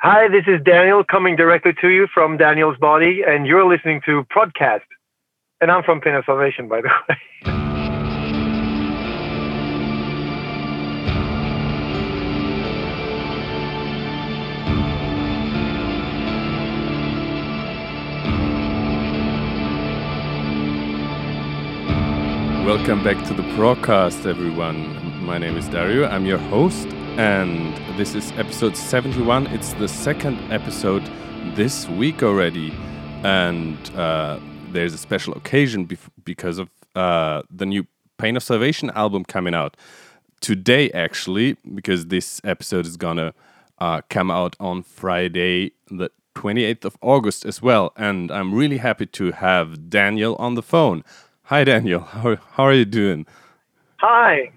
Hi, this is Daniel coming directly to you from Daniel's Body, and you're listening to Prodcast. And I'm from Pain of Salvation, by the way. Welcome back to the Prodcast, everyone. My name is Dario. I'm your host, and this is episode 71. It's the second episode this week already, and uh, there's a special occasion because of uh, the new Pain of Salvation album coming out today, actually, because this episode is gonna uh, come out on Friday, the 28th of August as well. And I'm really happy to have Daniel on the phone. Hi, Daniel. How, how are you doing? Hi.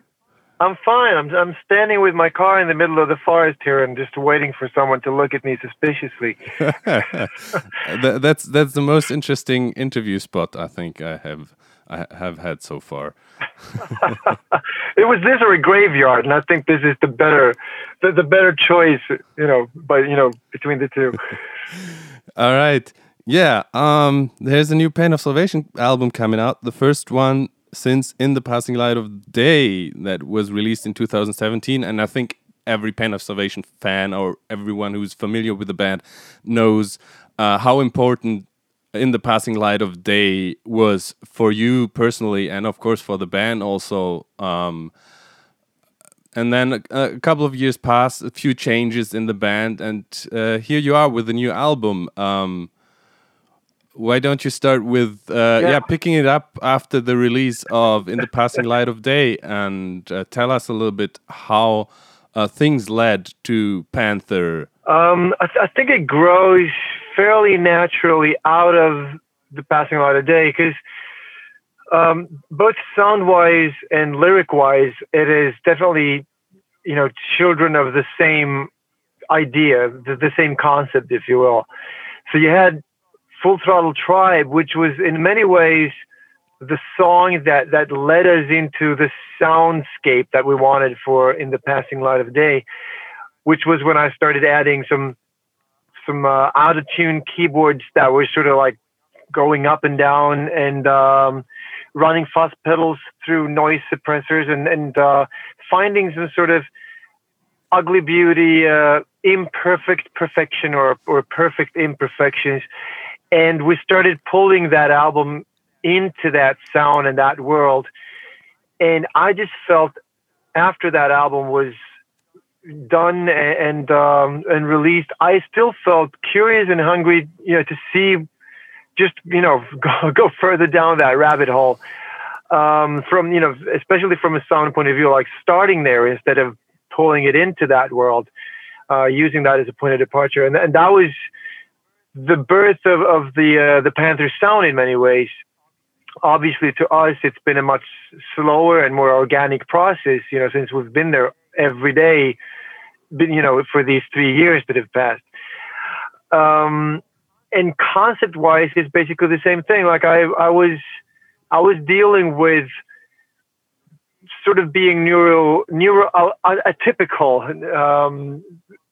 I'm fine. I'm I'm standing with my car in the middle of the forest here and just waiting for someone to look at me suspiciously. that, that's that's the most interesting interview spot I think I have I have had so far. it was this or a graveyard, and I think this is the better the, the better choice, you know, but you know, between the two. All right. Yeah, um, there's a new Pain of Salvation album coming out. The first one since In the Passing Light of Day that was released in 2017. And I think every Pain of Salvation fan or everyone who's familiar with the band knows uh, how important In the Passing Light of Day was for you personally and, of course, for the band also. Um, and then a, a, couple of years passed, a few changes in the band, and uh, here you are with a new album. Um, why don't you start with uh, yeah. yeah. picking it up after the release of in the passing light of day and uh, tell us a little bit how uh, things led to panther um, I, th I, think it grows fairly naturally out of the passing light of day because um, both sound wise and lyric wise it is definitely you know children of the same idea the, the same concept if you will so you had Full Throttle Tribe, which was in many ways the song that that led us into the soundscape that we wanted for in the passing light of day, which was when I started adding some some uh, out of tune keyboards that were sort of like going up and down and um, running fuzz pedals through noise suppressors and and uh, finding some sort of ugly beauty, uh, imperfect perfection or or perfect imperfections and we started pulling that album into that sound and that world. And i just felt after that album was done and um, and released i still felt curious and hungry you know to see just you know go, go further down that rabbit hole. Um, from you know especially from a sound point of view like starting there instead of pulling it into that world uh, using that as a point of departure. And, and that was the birth of, of the uh, the Panther sound in many ways. Obviously, to us, it's been a much slower and more organic process. You know, since we've been there every day, been, you know, for these three years that have passed. Um, and concept-wise, it's basically the same thing. Like I, I was, I was dealing with sort of being neuro, neuro, uh, atypical um,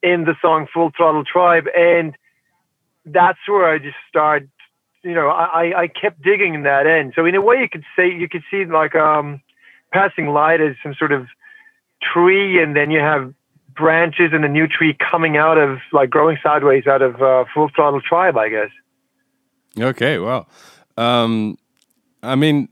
in the song "Full Throttle Tribe," and that's where I just started. You know, I, I kept digging in that end. So in a way, you could say you could see like um, passing light as some sort of tree, and then you have branches and a new tree coming out of like growing sideways out of uh, full throttle tribe, I guess. Okay, well, um, I mean,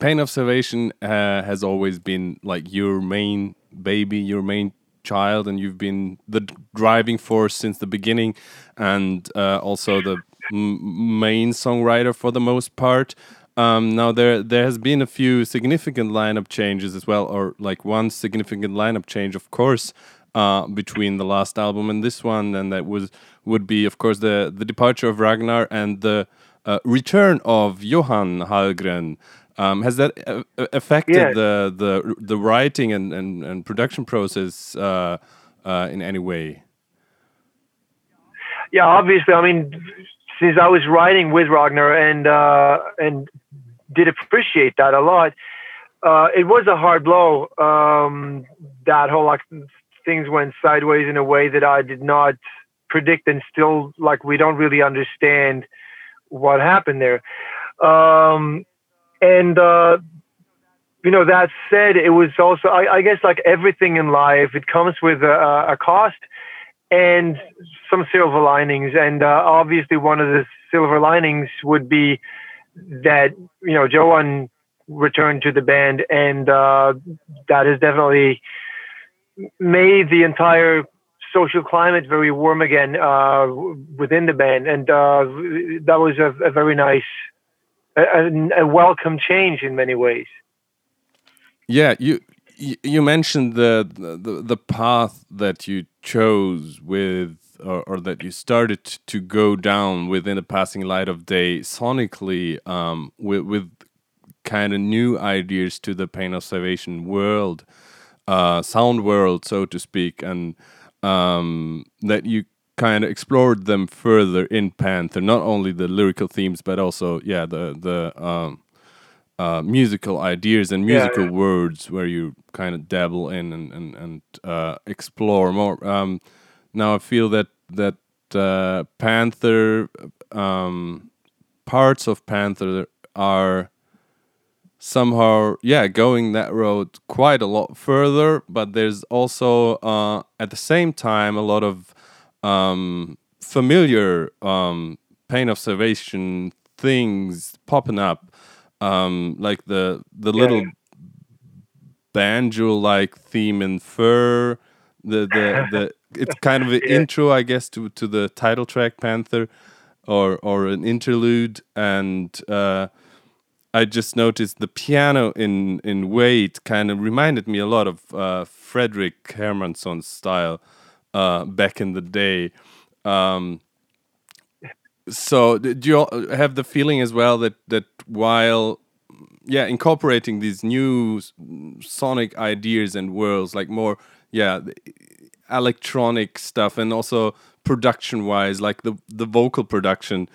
Pain of Salvation uh, has always been like your main baby, your main child and you've been the driving force since the beginning and uh, also the main songwriter for the most part. Um, now there there has been a few significant lineup changes as well or like one significant lineup change of course uh, between the last album and this one and that was would be of course the the departure of Ragnar and the uh, return of Johan Hallgren um, has that affected yes. the, the the writing and, and, and production process uh, uh, in any way? Yeah, obviously. I mean, since I was writing with Ragnar and uh, and did appreciate that a lot, uh, it was a hard blow. Um, that whole like things went sideways in a way that I did not predict, and still like we don't really understand what happened there. Um, and uh, you know, that said, it was also I, I, guess like everything in life, it comes with a, a cost and some silver linings. And uh, obviously, one of the silver linings would be that you know Johan returned to the band, and uh, that has definitely made the entire social climate very warm again uh, within the band, and uh, that was a, a very nice, a, a, welcome change in many ways. Yeah, you you mentioned the the, the path that you chose with. Or, or, that you started to go down within the passing light of day sonically um, with, with kind of new ideas to the pain of salvation world, uh, sound world, so to speak, and um, that you kind of explored them further in Panther. Not only the lyrical themes, but also yeah the the um, uh, musical ideas and musical yeah, yeah. words where you kind of dabble in and and, and uh, explore more. Um, now I feel that that uh, Panther um, parts of Panther are somehow yeah going that road quite a lot further but there's also uh, at the same time a lot of um, familiar um, Pain of Salvation things popping up um, like the the yeah. little banjo like theme in fur the the, the it's kind of an yeah. intro i guess to to the title track panther or or an interlude and uh, I just noticed the piano in in Wait kind of reminded me a lot of uh, Fredrik Hermansson's style uh, back in the day. Um, so do you have the feeling as well that that while yeah incorporating these new sonic ideas and worlds like more yeah electronic stuff and also production wise like the the vocal production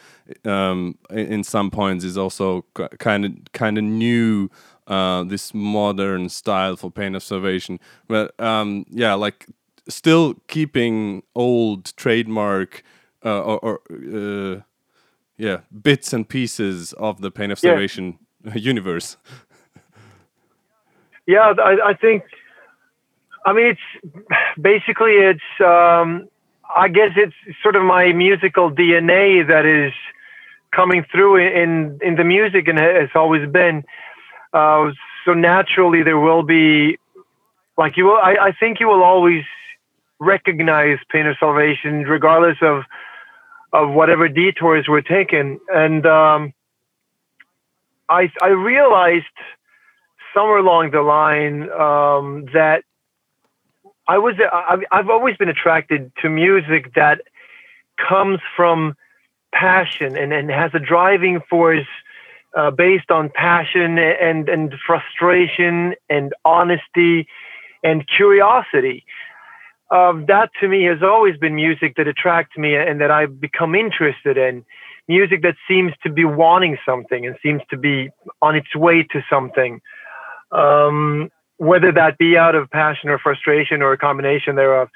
um, in some points is also kind of kind of new uh, this modern style for Pain of Salvation but um, yeah like still keeping old trademark uh, or, or uh, yeah bits and pieces of the pain of salvation yeah. universe yeah I, I think I mean, it's basically it's um, I guess it's sort of my musical DNA that is coming through in in the music and has always been. Uh, so naturally, there will be like you will. I, I think you will always recognize Pain of Salvation, regardless of of whatever detours were taken. And um, I I realized somewhere along the line um, that I was I've always been attracted to music that comes from passion and, and has a driving force uh, based on passion and and frustration and honesty and curiosity. That to me has always been music that attracts me and that I've become interested in. Music that seems to be wanting something and seems to be on its way to something. Um, whether that be out of passion or frustration or a combination thereof.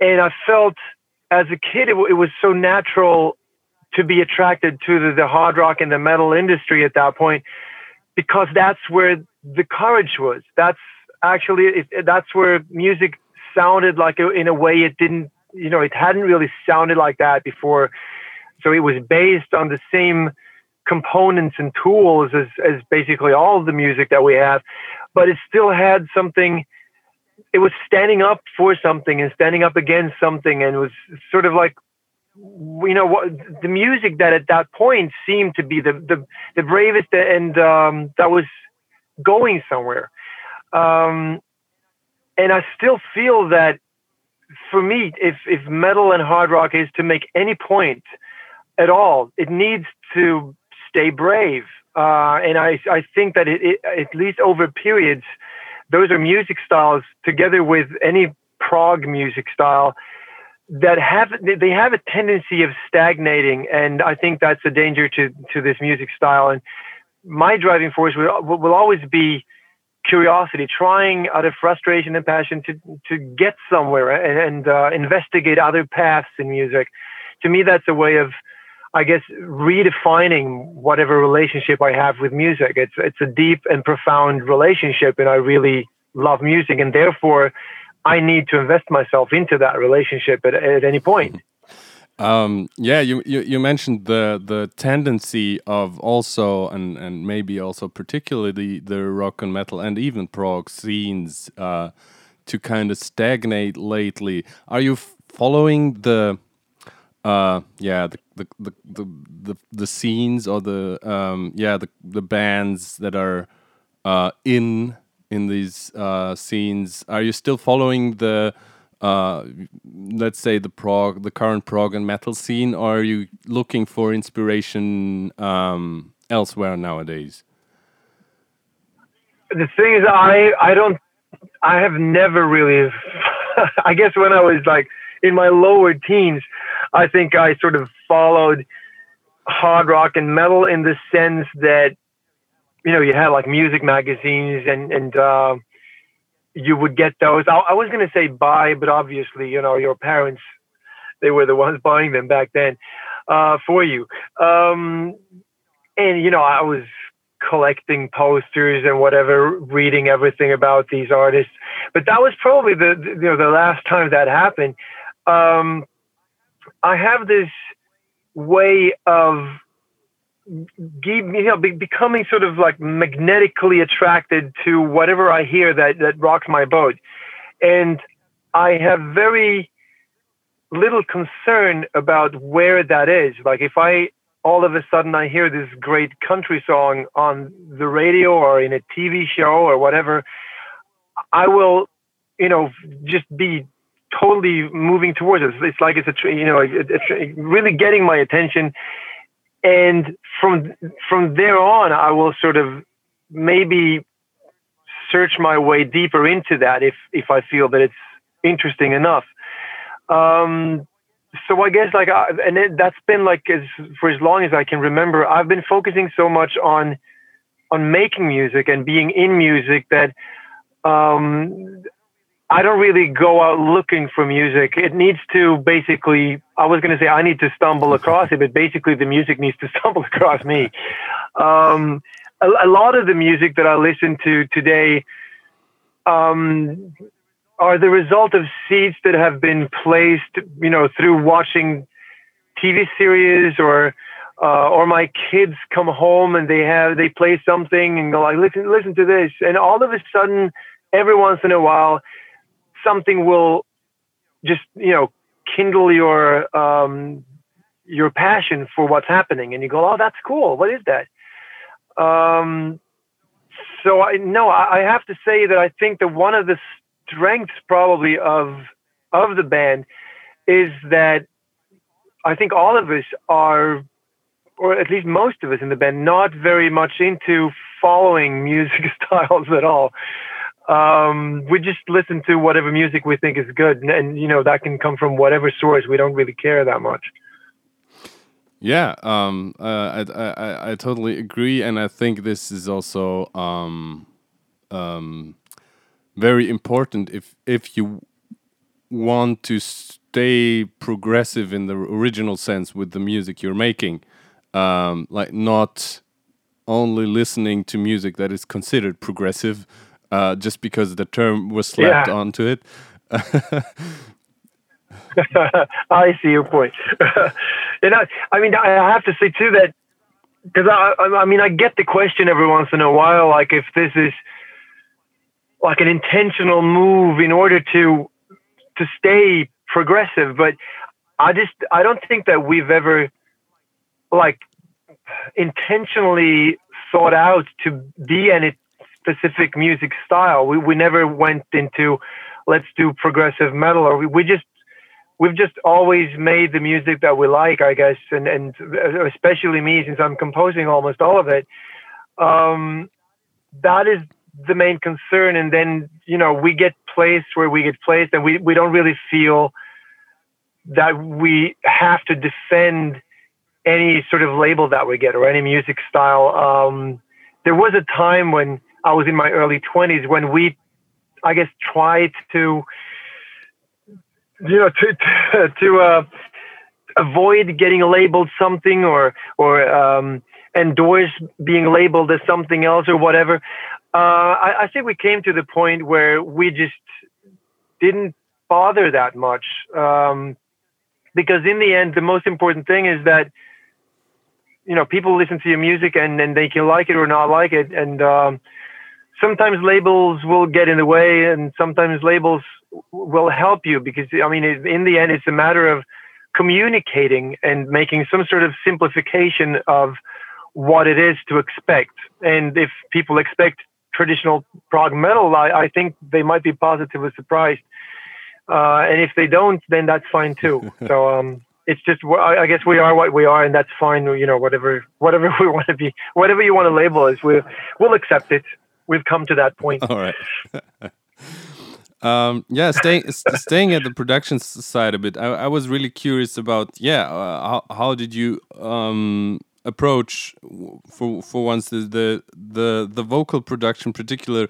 And I felt as a kid, it, it was so natural to be attracted to the, the, hard rock and the metal industry at that point because that's where the courage was. That's actually, it, that's where music sounded like in a way it didn't, you know, it hadn't really sounded like that before. So it was based on the same components and tools as, as basically all the music that we have, but it still had something. It was standing up for something and standing up against something, and was sort of like, you know, what the music that at that point seemed to be the the, the bravest and um, that was going somewhere. Um, and I still feel that for me, if if metal and hard rock is to make any point at all, it needs to stay brave. Uh, and I, I think that it, it, at least over periods, those are music styles together with any prog music style that have they have a tendency of stagnating, and I think that's a danger to to this music style. And my driving force will will always be curiosity, trying out of frustration and passion to to get somewhere and, uh, investigate other paths in music. To me, that's a way of, I guess, redefining whatever relationship I have with music. It's it's a deep and profound relationship, and I really love music, and therefore, I need to invest myself into that relationship at, at any point. Um, yeah, you, you you mentioned the the tendency of also and and maybe also particularly the rock and metal and even prog scenes uh, to kind of stagnate lately. Are you following the uh yeah the the the the, the, the scenes or the um yeah the the bands that are uh in in these uh scenes are you still following the uh, let's say the prog, the current prog and metal scene, or are you looking for inspiration um, elsewhere nowadays? The thing is, I I don't, I have never really. I guess when I was like in my lower teens, I think I sort of followed hard rock and metal in the sense that you know you had like music magazines and and uh, you would get those. I, I was going to say buy, but obviously, you know, your parents, they were the ones buying them back then uh, for you. Um, and, you know, I was collecting posters and whatever, reading everything about these artists. But that was probably the, the you know, the last time that happened. Um, I have this way of you know, be, becoming sort of like magnetically attracted to whatever I hear that that rocks my boat, and I have very little concern about where that is. Like if I all of a sudden I hear this great country song on the radio or in a TV show or whatever, I will, you know, just be totally moving towards it. It's like it's a, you know, it's really getting my attention and from from there on, I will sort of maybe search my way deeper into that if if I feel that it's interesting enough. Um, so I guess like, I, and it, that's been like as for as long as I can remember, I've been focusing so much on on making music and being in music that um, I don't really go out looking for music. It needs to basically, I was going to say I need to stumble across it, but basically the music needs to stumble across me. Um, a, a, lot of the music that I listen to today um, are the result of seeds that have been placed, you know, through watching TV series or, uh, or my kids come home and they have, they play something and go like, listen, listen to this. And all of a sudden, every once in a while, something will just you know kindle your um, your passion for what's happening, and you go, "Oh, that's cool. What is that?" Um, so I no, I, have to say that I think that one of the strengths probably of of the band is that I think all of us are, or at least most of us in the band, not very much into following music styles at all um, we just listen to whatever music we think is good, and, and, you know that can come from whatever source. We don't really care that much. Yeah, um, uh, I, I I totally agree, and I think this is also um, um, very important if if you want to stay progressive in the original sense with the music you're making, um, like not only listening to music that is considered progressive uh, just because the term was slapped yeah. onto it. I see your point. and I, I mean, I have to say too that because I, I mean, I get the question every once in a while, like if this is like an intentional move in order to to stay progressive, but I just I don't think that we've ever like intentionally thought out to be any specific music style. We we never went into let's do progressive metal or we, we just we've just always made the music that we like, I guess, and and especially me since I'm composing almost all of it. Um, that is the main concern, and then you know we get placed where we get placed, and we we don't really feel that we have to defend any sort of label that we get or any music style. Um, there was a time when I was in my early 20s when we, I guess, tried to, you know, to to, uh, avoid getting labeled something or or um, endorse being labeled as something else or whatever. Uh, I, I think we came to the point where we just didn't bother that much. Um, because in the end, the most important thing is that, you know, people listen to your music and, and they can like it or not like it. And um, sometimes labels will get in the way and sometimes labels will help you because, I mean, in the end, it's a matter of communicating and making some sort of simplification of what it is to expect. And if people expect traditional prog metal, I, I think they might be positively surprised. Uh, and if they don't, then that's fine too. so um, it's just I guess we are what we are, and that's fine. You know, whatever whatever we want to be, whatever you want to label us, we'll we'll accept it. We've come to that point. All right. um, yeah, staying staying at the production side a bit. I, I was really curious about yeah, uh, how how did you um, approach for for once the the the, the vocal production, particular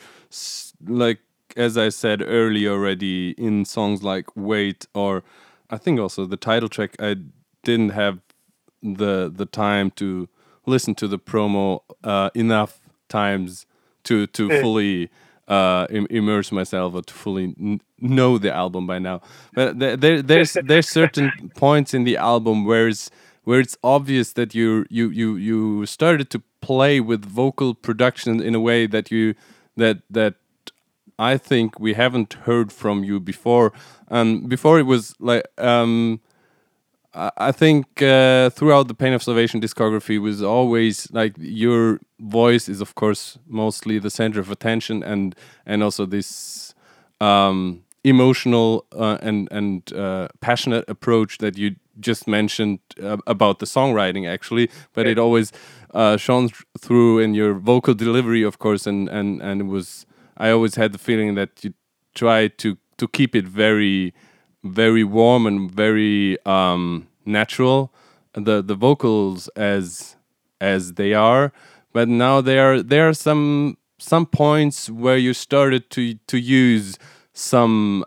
like as I said earlier already in songs like Wait or I think also the title track I didn't have the the time to listen to the promo uh, enough times to to yeah. fully uh, Im immerse myself or to fully know the album by now. But there, there's there's certain points in the album where it's where it's obvious that you you you you started to play with vocal production in a way that you that that I think we haven't heard from you before. And before it was like, um, I think uh, throughout the Pain of Salvation discography was always like your voice is of course mostly the center of attention and and also this um, emotional uh, and and uh, passionate approach that you just mentioned uh, about the songwriting actually, but it always uh, shone through in your vocal delivery of course and and and it was I always had the feeling that you try to to keep it very very warm and very um, natural the the vocals as as they are but now there are there are some some points where you started to to use some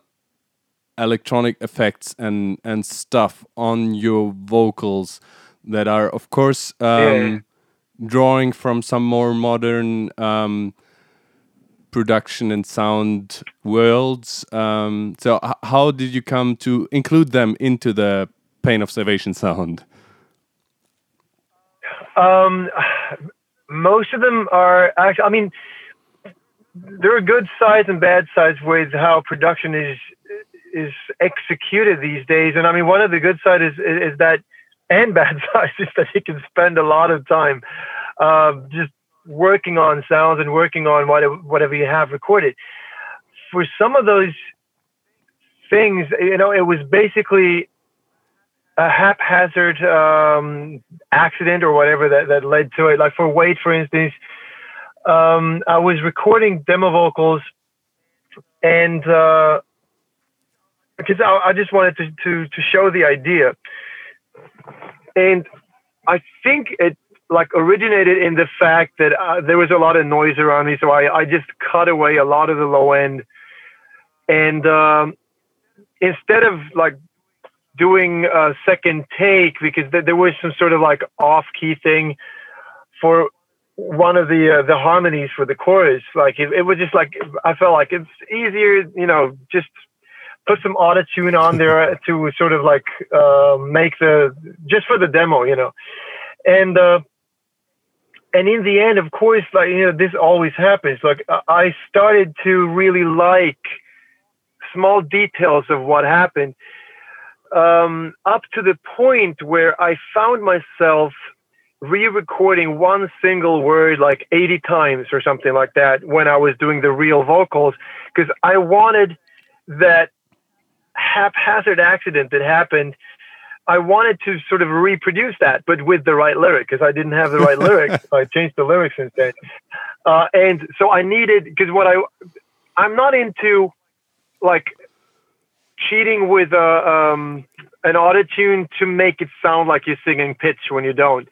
electronic effects and and stuff on your vocals that are of course um, yeah. drawing from some more modern um, production and sound worlds. Um, so, how did you come to include them into the Pain of Salvation sound? Um, most of them are actually. I mean, there are good sides and bad sides with how production is is executed these days. And I mean, one of the good sides is is that, and bad sides is that you can spend a lot of time uh, just working on sounds and working on whatever, whatever you have recorded. For some of those things, you know, it was basically a haphazard um, accident or whatever that, that led to it. Like for Wait, for instance, um, I was recording demo vocals and uh, because I, I, just wanted to, to, to show the idea. And I think it like originated in the fact that uh, there was a lot of noise around me, so I, I just cut away a lot of the low end, and um, instead of like doing a second take because th- there was some sort of like off key thing for one of the uh, the harmonies for the chorus, like it, it was just like I felt like it's easier, you know, just put some auto tune on there to sort of like uh, make the just for the demo, you know, and. Uh, and in the end, of course, like you know, this always happens. Like I started to really like small details of what happened, um, up to the point where I found myself re-recording one single word like 80 times or something like that when I was doing the real vocals, because I wanted that haphazard accident that happened I wanted to sort of reproduce that, but with the right lyric because I didn't have the right lyrics. I changed the lyrics instead, uh, and so I needed because what I I'm not into like cheating with a, uh, um, an auto tune to make it sound like you're singing pitch when you don't.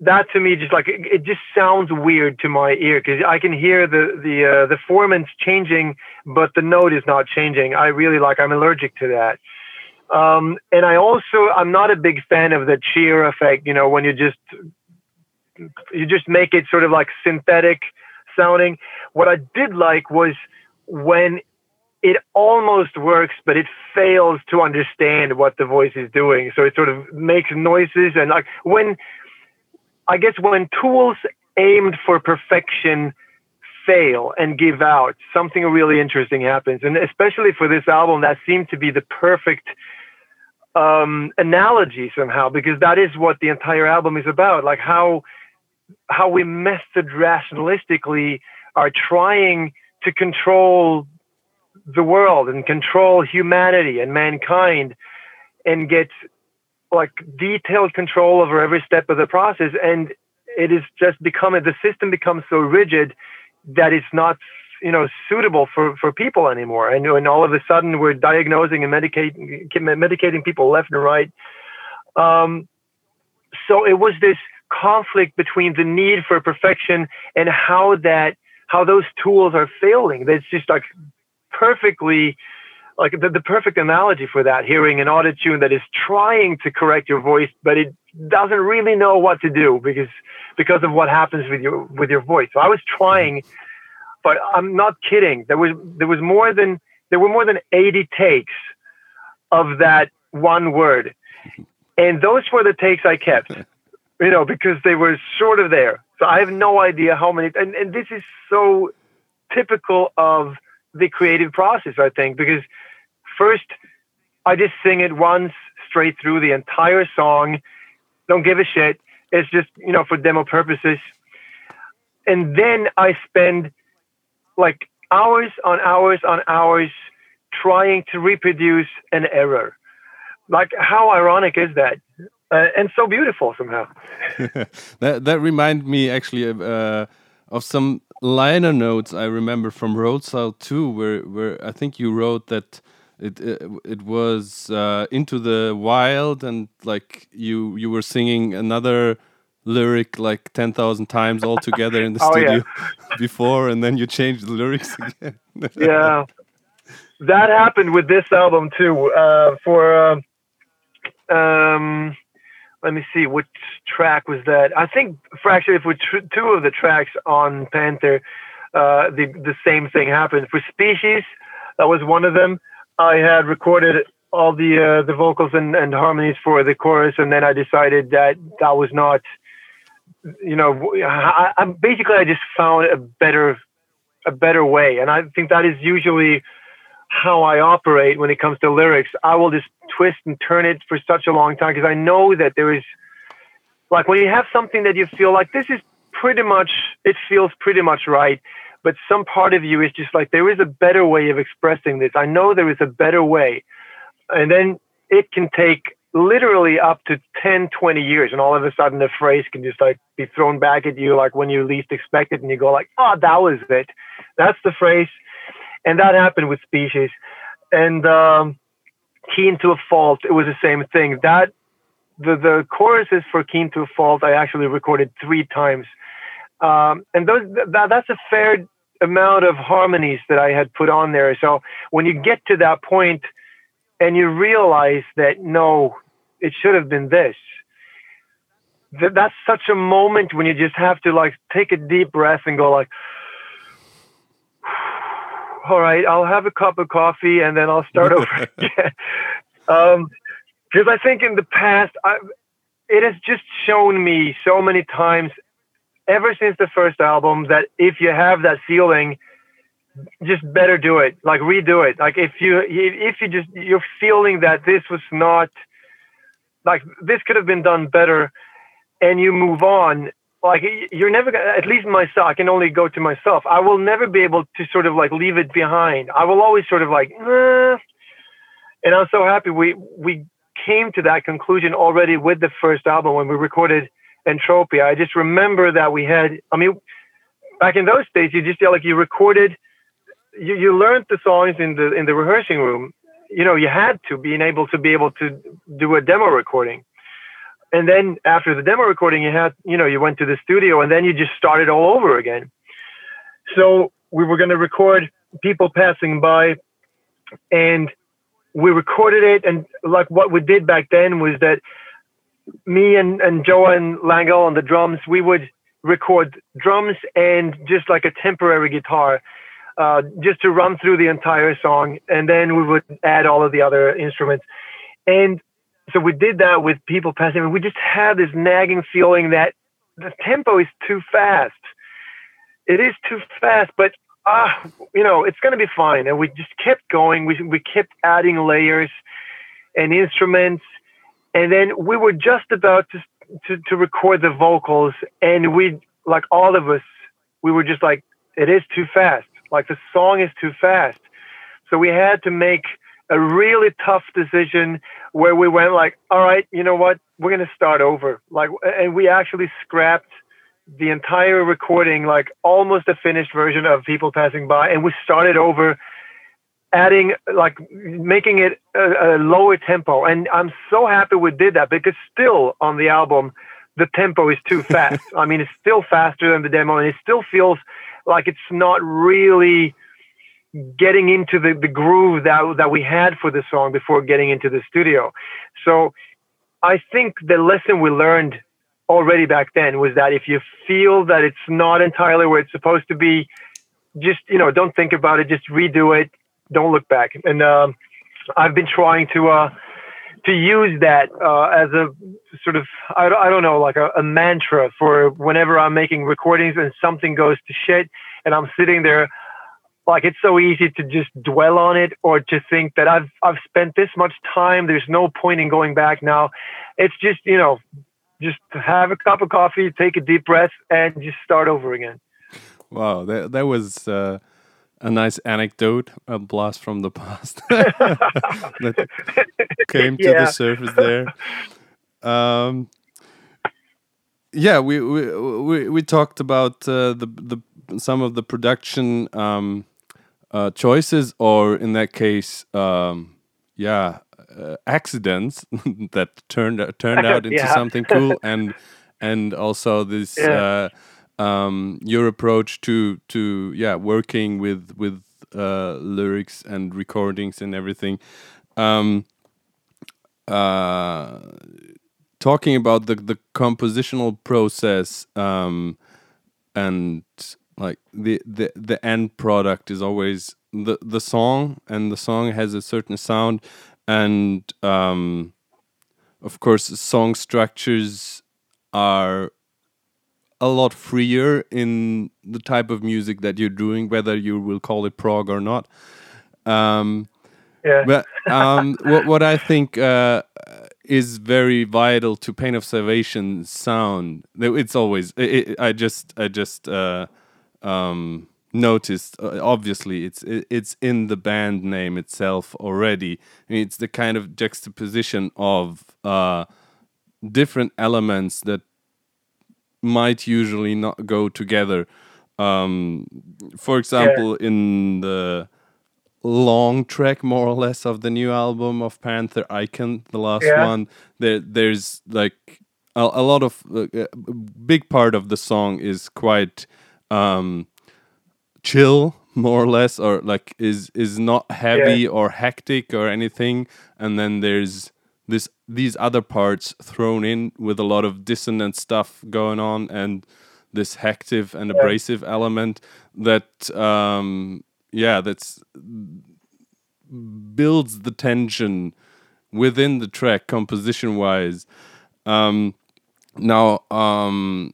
that to me just like it, it just sounds weird to my ear because I can hear the the uh, the formants changing, but the note is not changing. I really like. I'm allergic to that. Um, and I also I'm not a big fan of the cheer effect. You know, when you just you just make it sort of like synthetic sounding. What I did like was when it almost works, but it fails to understand what the voice is doing. So it sort of makes noises and like when I guess when tools aimed for perfection fail and give out, something really interesting happens. And especially for this album, that seemed to be the perfect um, analogy somehow, because that is what the entire album is about. Like how how we method rationalistically are trying to control the world and control humanity and mankind and get like detailed control over every step of the process. And it is just becoming the system becomes so rigid that it's not you know suitable for for people anymore. And, and all of a sudden we're diagnosing and medicating medicating people left and right. Um, so it was this conflict between the need for perfection and how that how those tools are failing. That's just like perfectly like the, the perfect analogy for that hearing an auto tune that is trying to correct your voice but it doesn't really know what to do because because of what happens with your with your voice. So i was trying but i'm not kidding. There was there was more than there were more than 80 takes of that one word. And those were the takes i kept you know because they were sort of there. So i have no idea how many and, and this is so typical of the creative process, I think, because first I just sing it once straight through the entire song, don't give a shit. It's just, you know, for demo purposes. And then I spend like hours on hours on hours trying to reproduce an error. Like, how ironic is that? Uh, and so beautiful somehow. that that reminds me actually of, uh, of some liner notes I remember from Road Salt 2, where where I think you wrote that it it, it was uh, into the wild and like you you were singing another lyric like 10,000 times all together in the oh, studio yeah. before and then you changed the lyrics again. yeah. That happened with this album too. Uh, for uh, um let me see which track was that. I think for actually for tr- two of the tracks on Panther, uh, the the same thing happened. For Species, that was one of them. I had recorded all the uh, the vocals and, and harmonies for the chorus, and then I decided that that was not, you know, I, I basically I just found a better a better way, and I think that is usually how I operate when it comes to lyrics. I will just twist and turn it for such a long time because I know that there is, like, when you have something that you feel like this is pretty much, it feels pretty much right, but some part of you is just like, there is a better way of expressing this. I know there is a better way. And then it can take literally up to 10, 20 years. And all of a sudden, the phrase can just like be thrown back at you, like when you least expect it, and you go, like, oh, that was it. That's the phrase and that happened with Species. And um, Keen to a Fault, it was the same thing. That the the choruses for Keen to a Fault, I actually recorded three times, um, and those that, that's a fair amount of harmonies that I had put on there. So when you get to that point, and you realize that no, it should have been this. That, that's such a moment when you just have to like take a deep breath and go like all right, I'll have a cup of coffee and then I'll start over again. Um, because I think in the past, I, it has just shown me so many times, ever since the first album, that if you have that feeling, just better do it. Like redo it. Like if you if you just you're feeling that this was not like this could have been done better, and you move on like you're never gonna at least myself i can only go to myself. I will never be able to sort of like leave it behind. I will always sort of like eh. and i'm so happy we we came to that conclusion already with the first album when we recorded entropia i just remember that we had i mean back in those days you just feel like you recorded you, you learned the songs in the in the rehearsing room. You know you had to being able to be able to do a demo recording and then after the demo recording, you had, you know, you went to the studio and then you just started all over again. So we were going to record people passing by and we recorded it. And like what we did back then was that me and, and Johan Langell on the drums, we would record drums and just like a temporary guitar, uh, just to run through the entire song. And then we would add all of the other instruments. And so we did that with people passing. And we just had this nagging feeling that the tempo is too fast. It is too fast, but ah, you know, it's going to be fine. And we just kept going. We we kept adding layers and instruments, and then we were just about to to, to record the vocals, and we like all of us, we were just like, it is too fast. Like the song is too fast. So we had to make a really tough decision where we went like, all right, you know what? We're going to start over. Like, and we actually scrapped the entire recording, like almost a finished version of people passing by. And we started over adding, like making it a, a lower tempo. And I'm so happy we did that because still on the album, the tempo is too fast. I mean, it's still faster than the demo and it still feels like it's not really getting into the, the groove that, that we had for the song before getting into the studio. So I think the lesson we learned already back then was that if you feel that it's not entirely where it's supposed to be, just, you know, don't think about it, just redo it, don't look back. And um, I've been trying to, uh, to use that uh, as a sort of I, I don't know like a, a, mantra for whenever I'm making recordings and something goes to shit and I'm sitting there like it's so easy to just dwell on it or to think that I've I've spent this much time. There's no point in going back now. It's just you know, just have a cup of coffee, take a deep breath, and just start over again. Wow, that that was uh, a nice anecdote, a blast from the past that came to yeah. the surface there. Um, yeah, we we we, we talked about uh, the the some of the production um, uh, choices, or in that case, um, yeah, uh, accidents that turned turned out into yeah. something cool, and and also this yeah. uh, um, your approach to to yeah working with with uh, lyrics and recordings and everything. Um, uh, talking about the the compositional process um, and like the the the end product is always the the song and the song has a certain sound and um of course song structures are a lot freer in the type of music that you're doing whether you will call it prog or not um yeah. but um what what i think uh is very vital to pain of salvation sound it's always it, it, i just i just uh um, noticed. Uh, obviously, it's it's in the band name itself already. I mean, it's the kind of juxtaposition of uh, different elements that might usually not go together. Um, for example, yeah. in the long track more or less of the new album of Panther Icon, the last yeah. one, there there's like a, a lot of uh, a big part of the song is quite um, chill more or less or like is is not heavy yeah. or hectic or anything and then there's this these other parts thrown in with a lot of dissonant stuff going on and this hectic and yeah. abrasive element that um yeah that's builds the tension within the track composition wise um now um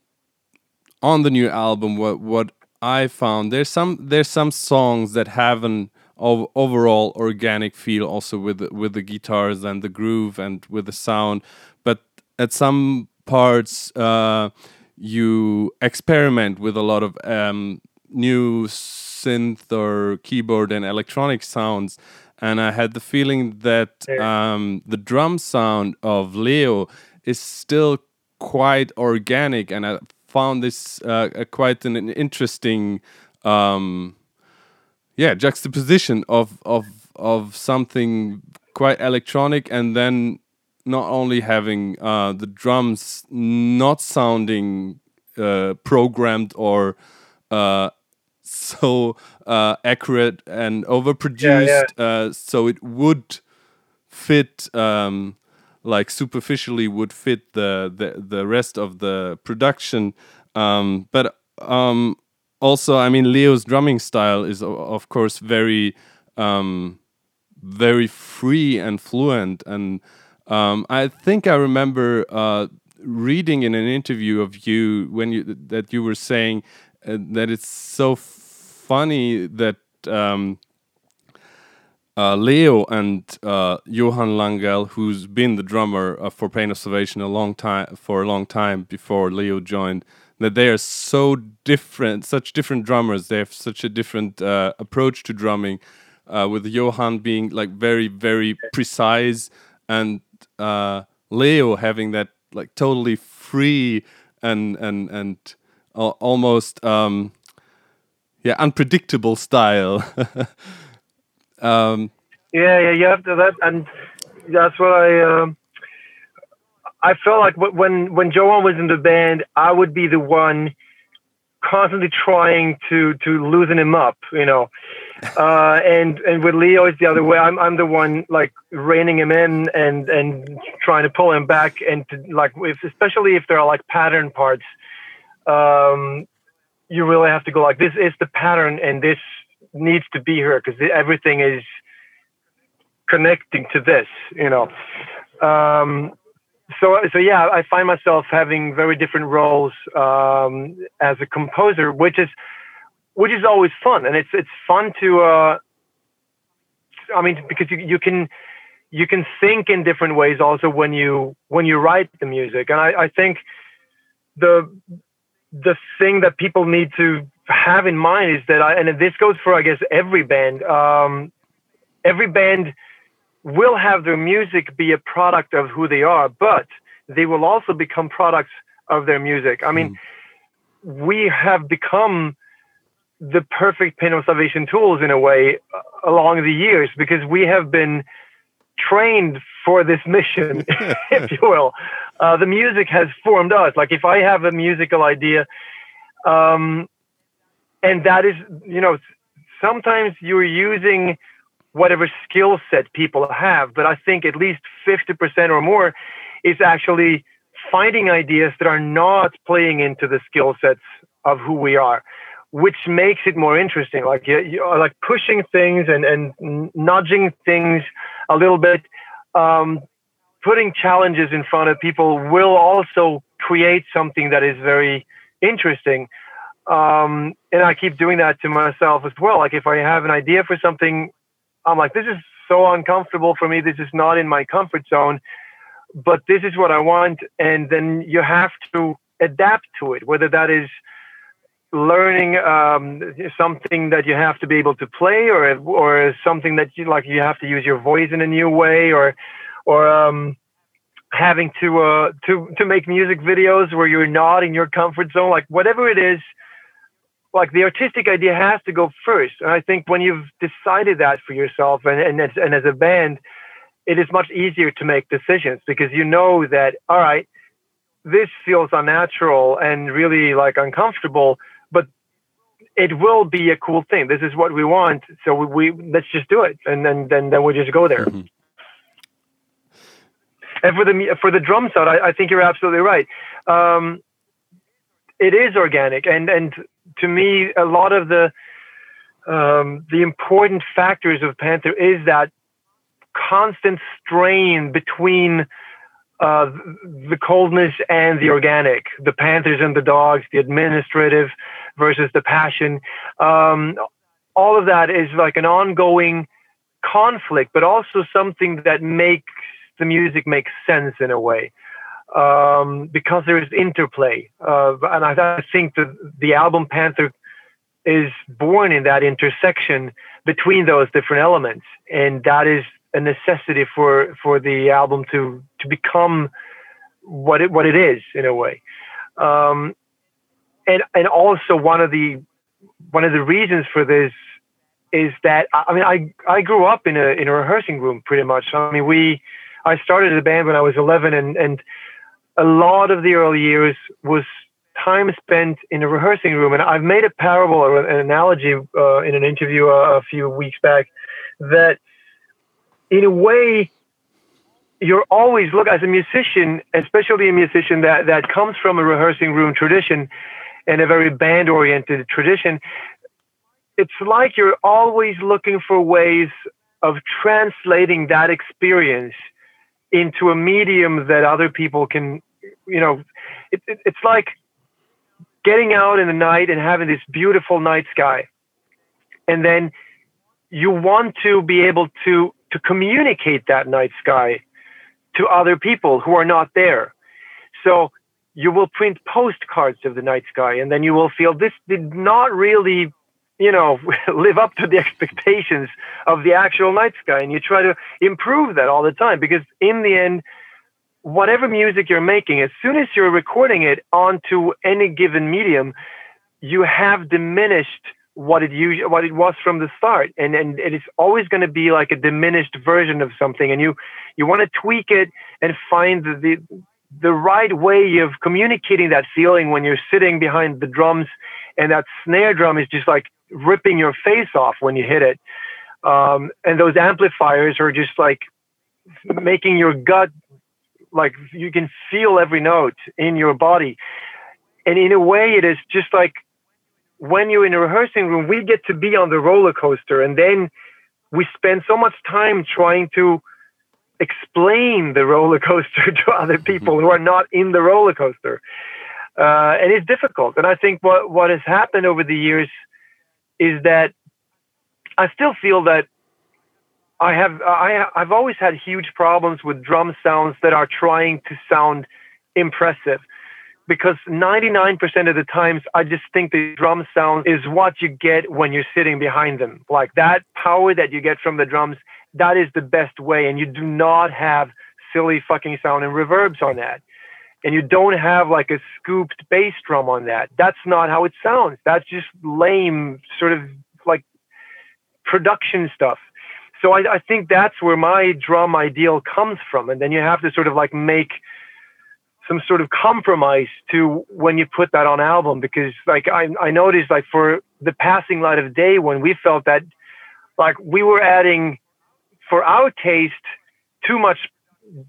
on the new album, what what I found there's some there's some songs that have an overall organic feel also with the, with the guitars and the groove and with the sound, but at some parts uh, you experiment with a lot of um, new synth or keyboard and electronic sounds. And I had the feeling that um, the drum sound of Leo is still quite organic, and I found this uh, quite an, an interesting, um, yeah, juxtaposition of of of something quite electronic and then not only having uh, the drums not sounding uh, programmed or uh, so uh, accurate and overproduced, Yeah, yeah. Uh, so it would fit. Um, like superficially would fit the the, the rest of the production. Um, but um, also i mean leo's drumming style is of course very um, very free and fluent. And um, i think i remember uh, reading in an interview of you when you that you were saying uh, that it's so funny that um, uh, Leo and uh, Johan Langell, who's been the drummer uh, for Pain of Salvation a long time for a long time before Leo joined, that they are so different, such different drummers. They have such a different uh, approach to drumming. Uh, with Johan being like very, very precise, and uh, Leo having that like totally free and and and almost um, yeah unpredictable style. um, Yeah, yeah, have to that, and that's what I. Um, I felt like when when Johan was in the band, I would be the one constantly trying to to loosen him up, you know. Uh, and and with Leo, it's the other way. I'm I'm the one like reining him in and and trying to pull him back, and to, like if especially if there are like pattern parts, um, you really have to go like this is the pattern, and this needs to be here because everything is connecting to this, you know. Um, so, so yeah, I find myself having very different roles um, as a composer, which is which is always fun, and it's it's fun to. Uh, I mean, because you you can you can think in different ways also when you when you write the music, and I, I think the the thing that people need to have in mind is that I, and this goes for I guess every band. Um, every band will have their music be a product of who they are, but they will also become products of their music. I mean, we have become the perfect Pain of Salvation tools in a way uh, along the years because we have been trained for this mission, if you will. Uh, the music has formed us. Like if I have a musical idea, um, and that is, you know, sometimes you're using whatever skill set people have, but I think at least 50% or more is actually finding ideas that are not playing into the skill sets of who we are, which makes it more interesting. Like you, you are like pushing things and, and nudging things a little bit, um, putting challenges in front of people will also create something that is very interesting. Um, and I keep doing that to myself as well. Like if I have an idea for something, I'm like, this is so uncomfortable for me. This is not in my comfort zone, but this is what I want. And then you have to adapt to it, whether that is learning um, something that you have to be able to play or, or something that you like, you have to use your voice in a new way or, or, um, having to, uh, to, to make music videos where you're not in your comfort zone, like whatever it is, like the artistic idea has to go first. And I think when you've decided that for yourself and, and, as, and as a band, it is much easier to make decisions because you know that, all right, this feels unnatural and really like uncomfortable, it will be a cool thing. This is what we want. So we, we let's just do it. And then, then, then we just go there. Mhm. And for the, for the drum sound, I, I think you're absolutely right. Um, it is organic and, and to me, a lot of the um, the important factors of Panther is that constant strain between uh, the coldness and the organic, the Panthers and the dogs, the administrative versus the passion. Um, all of that is like an ongoing conflict, but also something that makes the music make sense in a way um, because there is interplay. Uh, and I, I think that the album Panther is born in that intersection between those different elements, and that is a necessity for for the album to to become what it what it is in a way. Um, and and also one of the one of the reasons for this is that I mean I I grew up in a in a rehearsing room pretty much. I mean we I started a band when I was 11, and and a lot of the early years was time spent in a rehearsing room. And I've made a parable or an analogy uh, in an interview a, a few weeks back that, in a way, you're always look as a musician, especially a musician that that comes from a rehearsing room tradition and a very band oriented tradition. It's like you're always looking for ways of translating that experience into a medium that other people can, you know, it, it, it's like getting out in the night and having this beautiful night sky. And then you want to be able to, to communicate that night sky to other people who are not there. So you will print postcards of the night sky and then you will feel this did not really you know live up to the expectations of the actual night sky. And you try to improve that all the time because in the end whatever music you're making as soon as you're recording it onto any given medium you have diminished what it usually what it was from the start. And and it is always going to be like a diminished version of something and you you want to tweak it and find the, the the right way of communicating that feeling when you're sitting behind the drums and that snare drum is just like ripping your face off when you hit it. Um, and those amplifiers are just like making your gut like you can feel every note in your body. And in a way it is just like when you're in a rehearsing room, we get to be on the roller coaster, and then we spend so much time trying to explain the roller coaster to other people who are not in the roller coaster. Uh, and it's difficult. And I think what, what has happened over the years is that I still feel that I have I, I've always had huge problems with drum sounds that are trying to sound impressive because 99% of the times I just think the drum sound is what you get when you're sitting behind them. Like that power that you get from the drums, that is the best way. And you do not have silly fucking sound and reverbs on that. And you don't have like a scooped bass drum on that. That's not how it sounds. That's just lame, sort of like production stuff. So I, I think that's where my drum ideal comes from. And then you have to sort of like make some sort of compromise to when you put that on album because like I, I noticed like for the passing light of day when we felt that like we were adding for our taste too much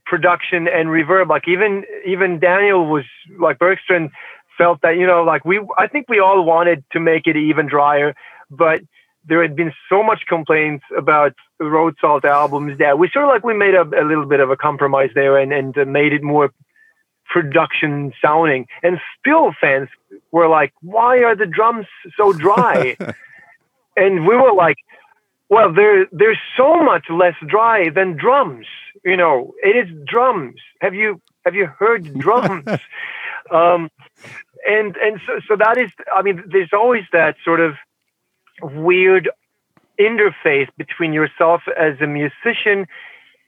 production and reverb like even even daniel was like bergstrand felt that you know like we i think we all wanted to make it even drier but there had been so much complaints about road salt albums that we sort of like we made a, a little bit of a compromise there and and made it more production sounding. And still fans were like, why are the drums so dry? and we were like, well, they're, they're so much less dry than drums. You know, it is drums. Have you, have you heard drums? um, and, and so, so that is, I mean, there's always that sort of weird interface between yourself as a musician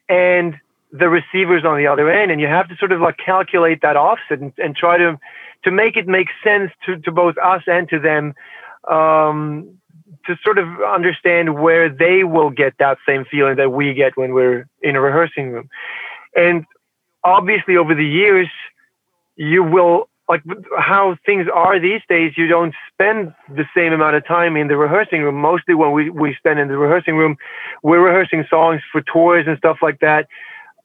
and the receivers on the other end, and you have to sort of like calculate that offset and, and try to to make it make sense to, to both us and to them um, to sort of understand where they will get that same feeling that we get when we're in a rehearsing room. And obviously, over the years, you will like how things are these days. You don't spend the same amount of time in the rehearsing room. Mostly, when we we spend in the rehearsing room, we're rehearsing songs for tours and stuff like that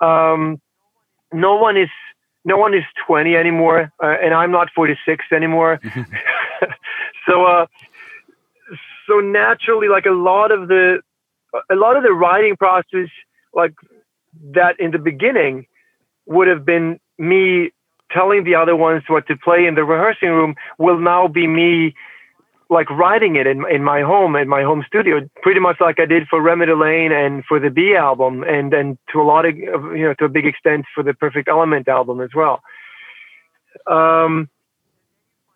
um, no one is no one is 20 anymore, uh, and I'm not 46 anymore. so, uh, so naturally, like a lot of the a lot of the writing process, like that in the beginning, would have been me telling the other ones what to play in the rehearsing room. Will now be me like writing it in in my home in my home studio, pretty much like I did for Remedy Lane and for the BE album, and and to a lot of you know to a big extent for the Perfect Element album as well. Um,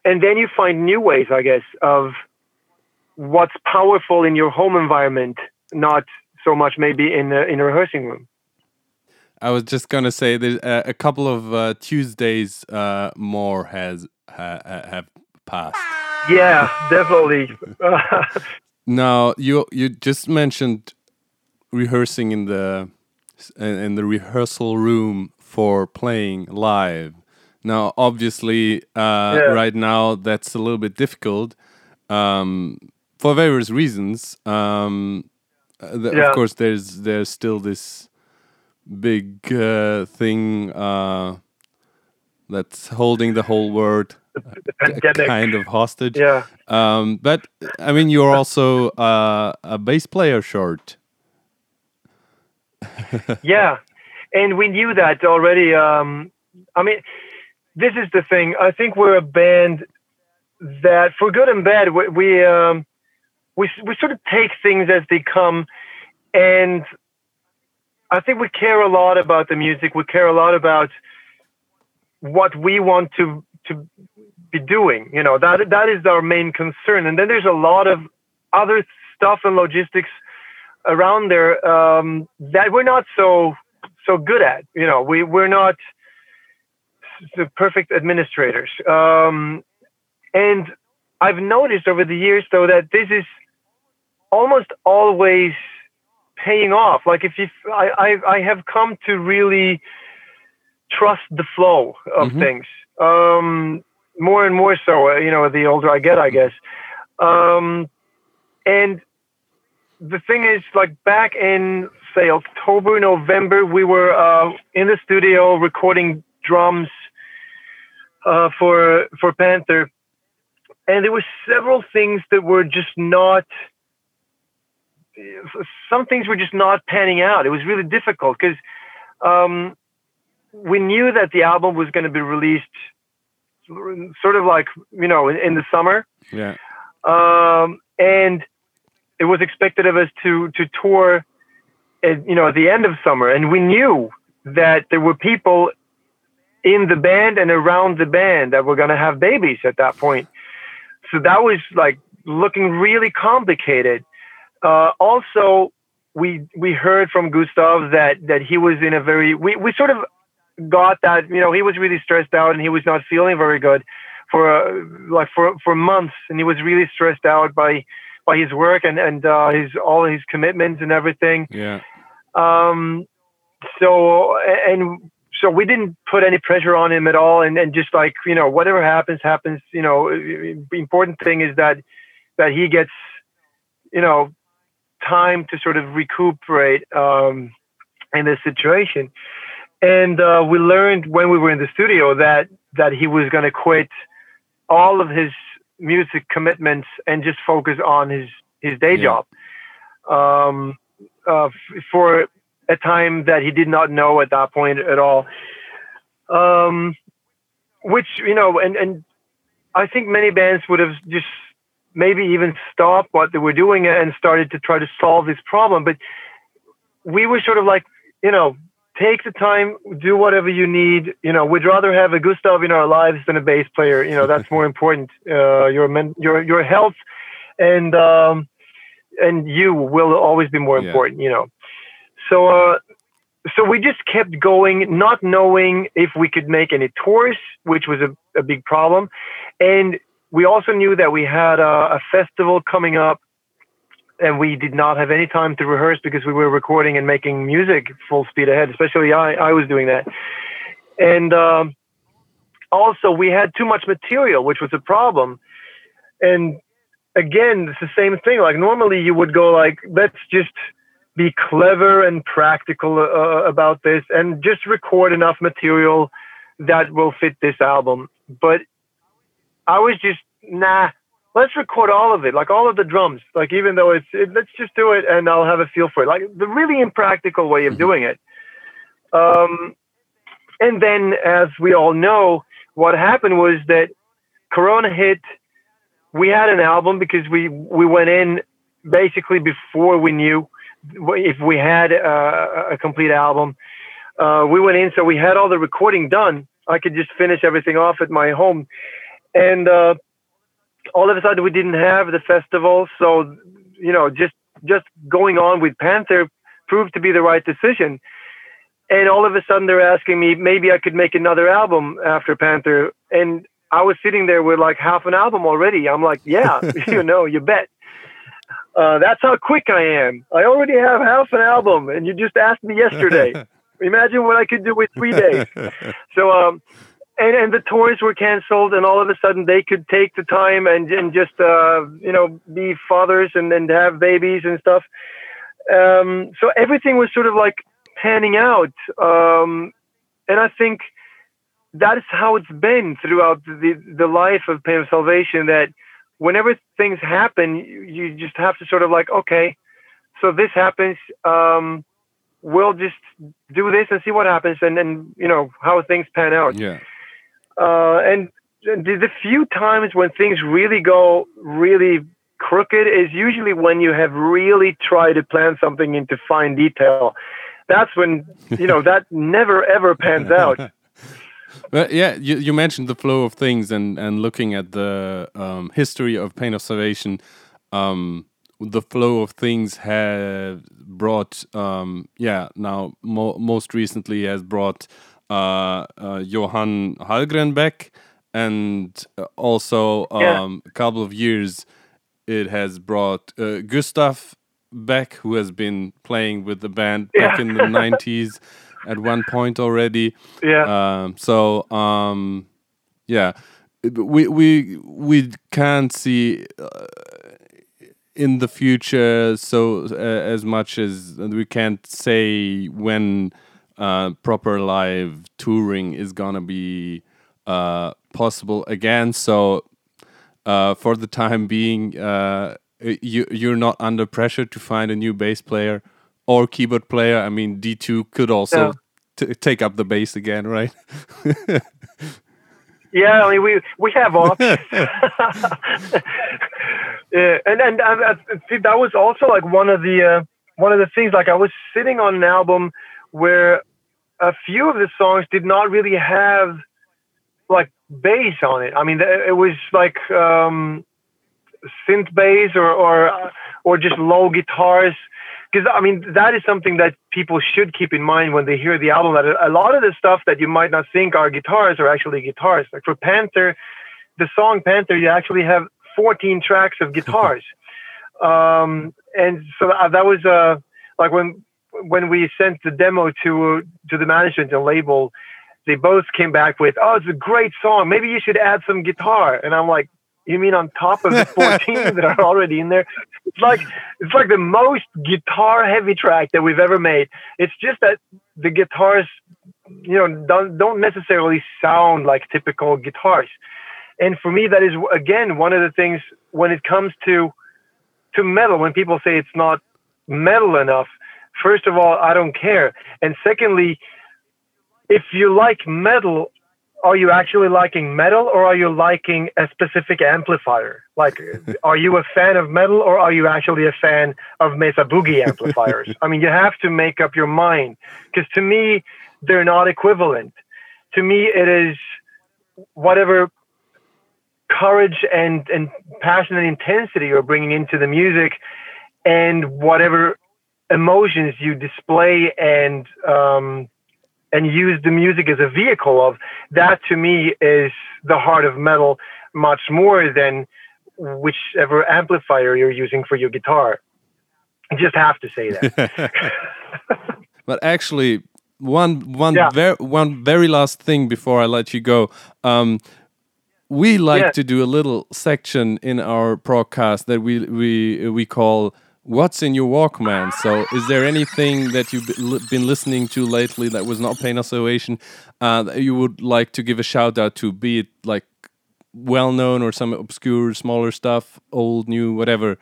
and then you find new ways, I guess, of what's powerful in your home environment, not so much maybe in a, in a rehearsing room. I was just gonna say there's a, a couple of uh, Tuesdays uh, more has ha, have passed. Yeah, definitely. now you you just mentioned rehearsing in the in the rehearsal room for playing live. Now, obviously, uh, yeah. right now that's a little bit difficult um, for various reasons. Um, uh, yeah. Of course, there's there's still this big uh, thing uh, that's holding the whole world kind of hostage. Yeah. Um, but I mean, you're also uh, a bass player short. yeah, and we knew that already. Um, I mean, this is the thing. I think we're a band that, for good and bad, we we um, we, we sort of take things as they come, and I think we care a lot about the music. We care a lot about what we want to to be doing. You know that that is our main concern. And then there's a lot of other stuff and logistics around there um, that we're not so so good at. You know, we we're not the perfect administrators. Um, and I've noticed over the years, though, that this is almost always paying off. Like if you, I, I, I have come to really trust the flow of mm-hmm. things. Um, more and more so, uh, you know, the older I get, I guess. Um, and the thing is, like back in say October, November, we were uh, in the studio recording drums uh, for for Panther, and there were several things that were just not. Some things were just not panning out. It was really difficult because um, we knew that the album was going to be released sort of like you know in, in the summer. Yeah. Um, and it was expected of us to to tour, at, you know, at the end of summer, and we knew that there were people in the band and around the band that were going to have babies at that point. So that was like looking really complicated. Uh, also, we we heard from Gustav that that he was in a very we we sort of got that you know he was really stressed out and he was not feeling very good for uh, like for for months and he was really stressed out by by his work and and uh, his all his commitments and everything. Yeah. Um. So and so we didn't put any pressure on him at all and, and just like you know whatever happens happens you know the important thing is that that he gets you know time to sort of recuperate um, in this situation and uh, we learned when we were in the studio that that he was going to quit all of his music commitments and just focus on his his day yeah. job um, uh, for a time that he did not know at that point at all. Um, which you know, and and I think many bands would have just maybe even stopped what they were doing and started to try to solve this problem. But we were sort of like, you know, take the time, do whatever you need. You know, we'd rather have a Gustav in our lives than a bass player. You know, that's more important. Uh, your men, your your health, and um, and you will always be more important. Yeah. You know, so uh, so we just kept going, not knowing if we could make any tours, which was a, a big problem, and we also knew that we had a, a festival coming up and we did not have any time to rehearse because we were recording and making music full speed ahead. Especially I, I was doing that, and um, also we had too much material, which was a problem. And again, it's the same thing. Like normally you would go like, let's just be clever and practical uh, about this and just record enough material that will fit this album. But I was just nah let's record all of it, like all of the drums, like even though it's, it, let's just do it and I'll have a feel for it. Like the really impractical way of mm-hmm. doing it. Um, and then, as we all know, what happened was that Corona hit. We had an album because we we went in basically before we knew if we had a, a complete album. Uh, we went in, so we had all the recording done. I could just finish everything off at my home, and uh, all of a sudden we didn't have the festival. So, you know, just just going on with Panther proved to be the right decision. And all of a sudden they're asking me maybe I could make another album after Panther. And I was sitting there with like half an album already. I'm like, yeah, you know, you bet. Uh, that's how quick I am. I already have half an album, and you just asked me yesterday. Imagine what I could do with three days. So, um, and and the tours were canceled, and all of a sudden they could take the time and and just uh, you know be fathers and and have babies and stuff. Um, so everything was sort of like panning out, um, and I think that is how it's been throughout the the life of Pain of Salvation. That whenever things happen, you, you just have to sort of like, okay, so this happens. Um, we'll just do this and see what happens, and then you know how things pan out. Yeah. Uh, and the, the few times when things really go really crooked is usually when you have really tried to plan something into fine detail. That's when you know that never ever pans out. Well, yeah, you, you mentioned the flow of things and, and looking at the um, history of Pain of Salvation. Um, the flow of things have brought, um, yeah, now mo most recently has brought Johan Hallgren back, and also Yeah. um, a couple of years it has brought uh, Gustav back, who has been playing with the band back Yeah. in the 90s at one point already. Yeah. Um, so um, yeah, we we we can't see uh, in the future so uh, as much as we can't say when uh, proper live touring is gonna be uh, possible again. So uh, for the time being, uh, you you're not under pressure to find a new bass player or keyboard player. I mean, D two could also t- take up the bass again, right? Yeah, I mean we we have options. yeah, and and I, I, see, that was also like one of the uh, one of the things. Like I was sitting on an album where a few of the songs did not really have like bass on it. I mean, it was like um, synth bass or or uh, or just low guitars. Because I mean, that is something that people should keep in mind when they hear the album. That a lot of the stuff that you might not think are guitars are actually guitars. Like for Panther, the song Panther, you actually have 14 tracks of guitars. um, and so that that was uh, like when when we sent the demo to to the management and label, they both came back with, "Oh, it's a great song. Maybe you should add some guitar." And I'm like, "You mean on top of the 14 that are already in there?" It's like it's like the most guitar heavy track that we've ever made. It's just that the guitars, you know, don't don't necessarily sound like typical guitars. And for me, that is again one of the things when it comes to to metal. When people say it's not metal enough, first of all, I don't care. And secondly, if you like metal, are you actually liking metal or are you liking a specific amplifier? Like, are you a fan of metal or are you actually a fan of Mesa Boogie amplifiers? I mean, you have to make up your mind because to me, they're not equivalent. To me, it is whatever courage and, and passion and intensity you're bringing into the music and whatever emotions you display and um, and use the music as a vehicle of that to me is the heart of metal much more than whichever amplifier you're using for your guitar I just have to say that But actually, one one Yeah. ver- one very last thing before I let you go. Um, we like Yeah. to do a little section in our broadcast that we we we call "What's in Your Walkman." So, is there anything that you've been listening to lately that was not Pain of Salvation uh, that you would like to give a shout out to? Be it like well known or some obscure, smaller stuff, old, new, whatever.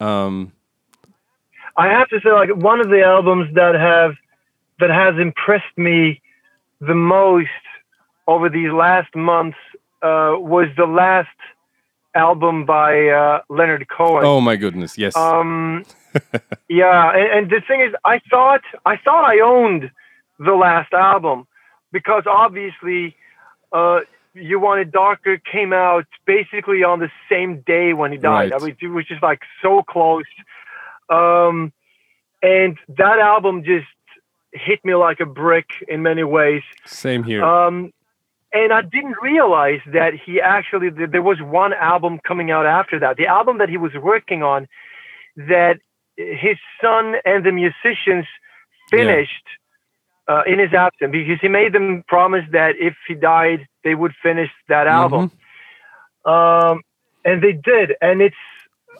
Um, I have to say, like one of the albums that have that has impressed me the most over these last months uh, was the last album by uh, Leonard Cohen. oh my goodness, yes. Um, yeah, and, and the thing is, I thought I thought I owned the last album because obviously, uh, "You Want It Darker" came out basically on the same day when he died. Right. I mean, it was just like so close. Um, and that album just hit me like a brick in many ways. Same here. Um, and I didn't realize that he actually that there was one album coming out after that. The album that he was working on that his son and the musicians finished uh, in his absence because he made them promise that if he died, they would finish that album. Mm-hmm. Um, and they did. And it's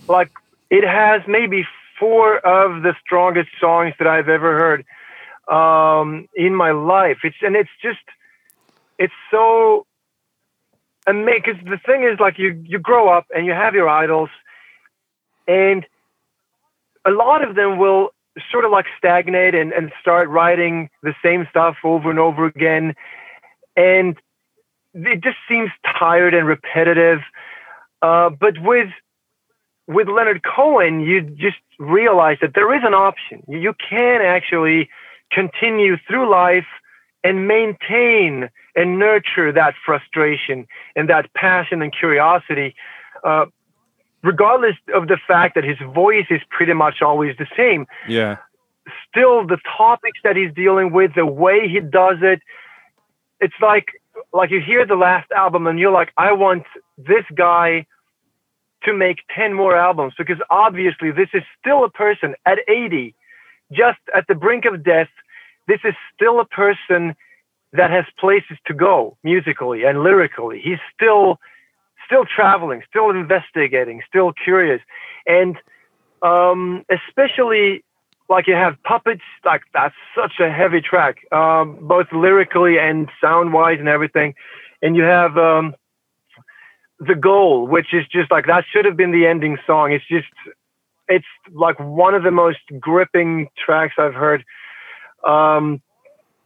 like, it has maybe four of the strongest songs that I've ever heard um, in my life. It's, and it's just, it's so amazing. Because the thing is, like, you, you grow up and you have your idols, and a lot of them will sort of like stagnate and, and start writing the same stuff over and over again. And it just seems tired and repetitive. Uh, but with with Leonard Cohen, you just realize that there is an option. You can actually continue through life and maintain and nurture that frustration and that passion and curiosity, uh, regardless of the fact that his voice is pretty much always the same. Yeah. Still, the topics that he's dealing with, the way he does it, it's like like you hear the last album and you're like, I want this guy to make 10 more albums because obviously this is still a person at 80, just at the brink of death. This is still a person that has places to go musically and lyrically. He's still still traveling, still investigating, still curious. And um, especially like you have puppets, like that's such a heavy track, um, both lyrically and sound wise and everything. And you have um, the goal, which is just like that should have been the ending song. It's just, it's like one of the most gripping tracks I've heard. Um,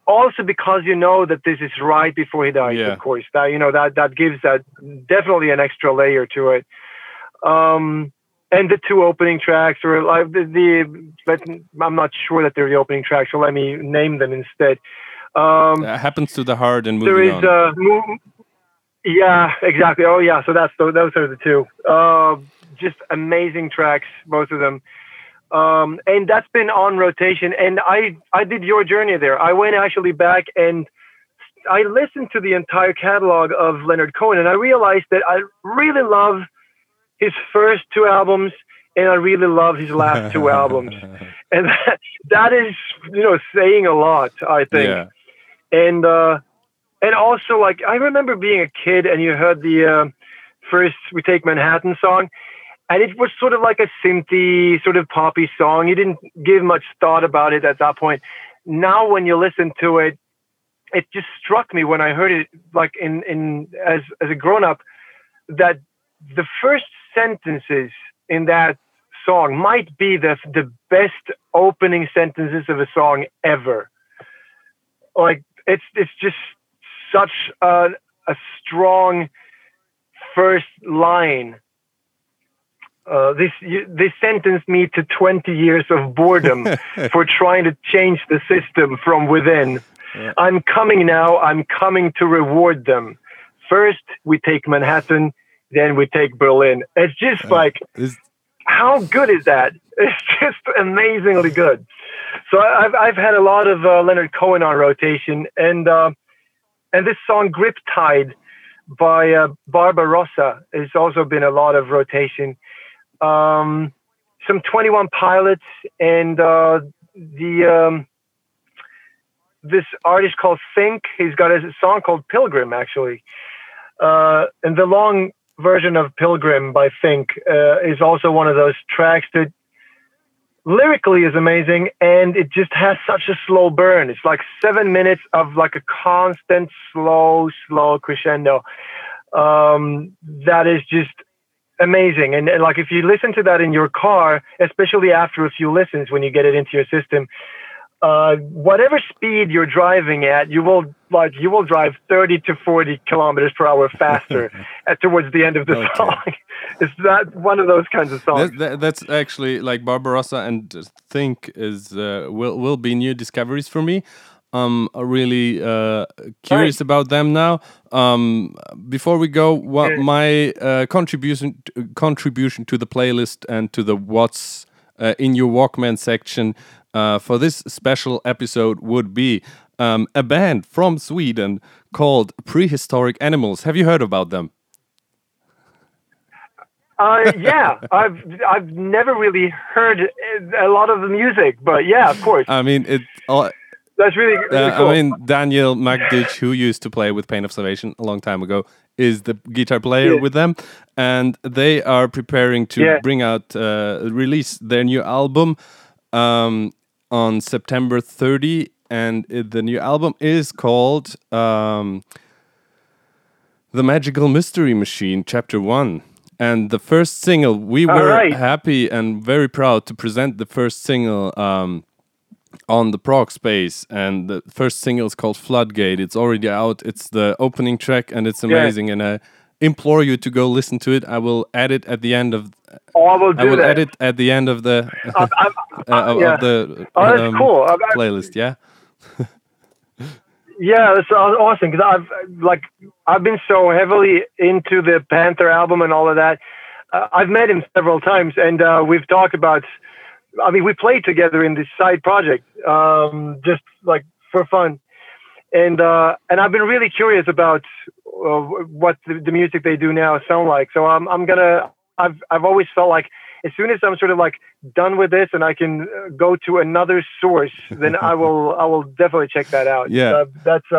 also because you know that this is right before he dies, Yeah. of course. That you know that that gives that definitely an extra layer to it. Um, and the two opening tracks, or like the, the but I'm not sure that they're the opening tracks, so let me name them instead. Um, Uh, happens to the heart and there moving is on. mo- yeah exactly oh yeah so that's those are the two uh, just amazing tracks both of them um, and that's been on rotation. And i i did your journey there. I went actually back and i listened to the entire catalog of leonard cohen and i realized that i really love his first two albums and i really love his last two albums. And that, that is you know saying a lot i think. Yeah. and uh, and also like I remember being a kid and you heard the uh, first "We Take Manhattan" song, and it was sort of like a synthy, sort of poppy song. You didn't give much thought about it at that point. Now, when you listen to it, it just struck me when I heard it, like in in as as a grown up, that the first sentences in that song might be the the best opening sentences of a song ever. Like it's it's just such a, a strong first line. Uh, this this sentenced me to 20 years of boredom for trying to change the system from within. Yeah. I'm coming now. I'm coming to reward them. First, we take Manhattan, then we take Berlin. It's just like how good is that? It's just amazingly good. So I've I've had a lot of uh, Leonard Cohen on rotation, and uh, and this song "Grip Tide" by uh, Barbarossa has also been a lot of rotation. Um, some Twenty One Pilots and uh, the um, this artist called Think. He's got a song called Pilgrim actually, uh, and the long version of Pilgrim by Think uh, is also one of those tracks that lyrically is amazing and it just has such a slow burn. It's like seven minutes of like a constant slow, slow crescendo. Um, that is just amazing. And, and like if you listen to that in your car, especially after a few listens when you get it into your system, uh, whatever speed you're driving at, you will like you will drive 30 to 40 kilometers per hour faster at, towards the end of the Okay. song. It's that one of those kinds of songs. That, that, that's actually like Barbarossa and Think is uh, will will be new discoveries for me. Um, I'm really uh, curious about them now. Um, before we go, what my uh, contribution contribution to the playlist and to the what's uh, in your Walkman section uh, for this special episode would be um, a band from Sweden called Prehistoric Animals. Have you heard about them? Uh, yeah, I've I've never really heard a lot of the music, but yeah, of course. I mean, it. That's really, really uh, cool. I mean, Daniel Magdic, who used to play with Pain of Salvation a long time ago, is the guitar player Yeah. with them, and they are preparing to Yeah. bring out, uh, release their new album um, on September 30, and the new album is called um, "The Magical Mystery Machine" Chapter One. And the first single, we All were right. happy and very proud to present the first single um, on the prog space and the first single is called floodgate it's already out it's the opening track and it's Yeah. amazing and i implore you to go listen to it i will add it at the end of oh, I will do i will that. add it at the end of the I'm, I'm, uh, of, yeah. of the Oh, that's um, cool. I'm- I'm- playlist yeah Yeah, that's awesome because I've like I've been so heavily into the Panther album and all of that. Uh, I've met him several times, and uh, we've talked about. I mean, we played together in this side project, um, just like for fun, and uh, and I've been really curious about uh, what the, the music they do now sound like. So I'm I'm gonna. I've I've always felt like as soon as I'm sort of like done with this and I can uh, go to another source, then I will I will definitely check that out. Yeah. Uh, that's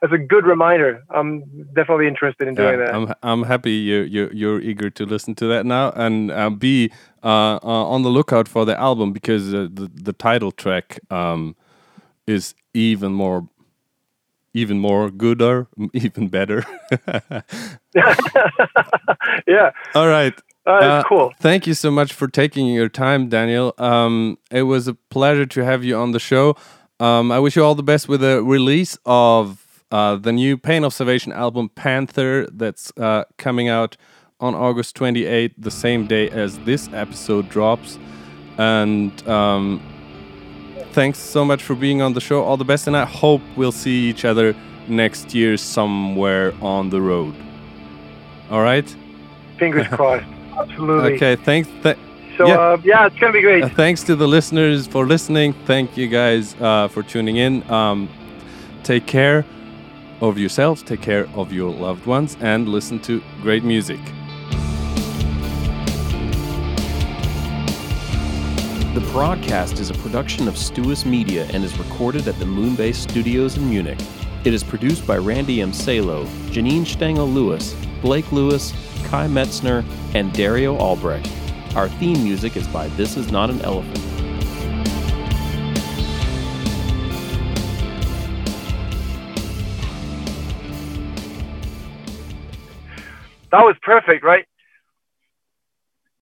that's a good reminder. I'm definitely interested in doing Yeah, that. I'm I'm happy you you you're eager to listen to that now and uh, be uh, uh, on the lookout for the album because uh, the the title track um, is even more even more gooder even better. yeah, All right. uh, that's cool. Thank you so much for taking your time, Daniel. Um, it was a pleasure to have you on the show. Um, I wish you all the best with the release of uh, the new Pain of Salvation album, Panther, that's uh, coming out on August 28th, the same day as this episode drops. And um, thanks so much for being on the show. All the best, and I hope we'll see each other next year somewhere on the road. All right? Fingers crossed. Absolutely. Okay, thanks. Th- So yeah. uh, yeah, it's gonna be great. uh, thanks to the listeners for listening. Thank you guys uh, for tuning in. Um, take care of yourselves, take care of your loved ones, and listen to great music. The broadcast is a production of Stuus Media and is recorded at the Moonbase Studios in Munich. It is produced by Randy M. Salo, Janine Stengel Lewis, Blake Lewis, Kai Metzner, and Dario Albrecht. Our theme music is by This Is Not an Elephant. That was perfect, right?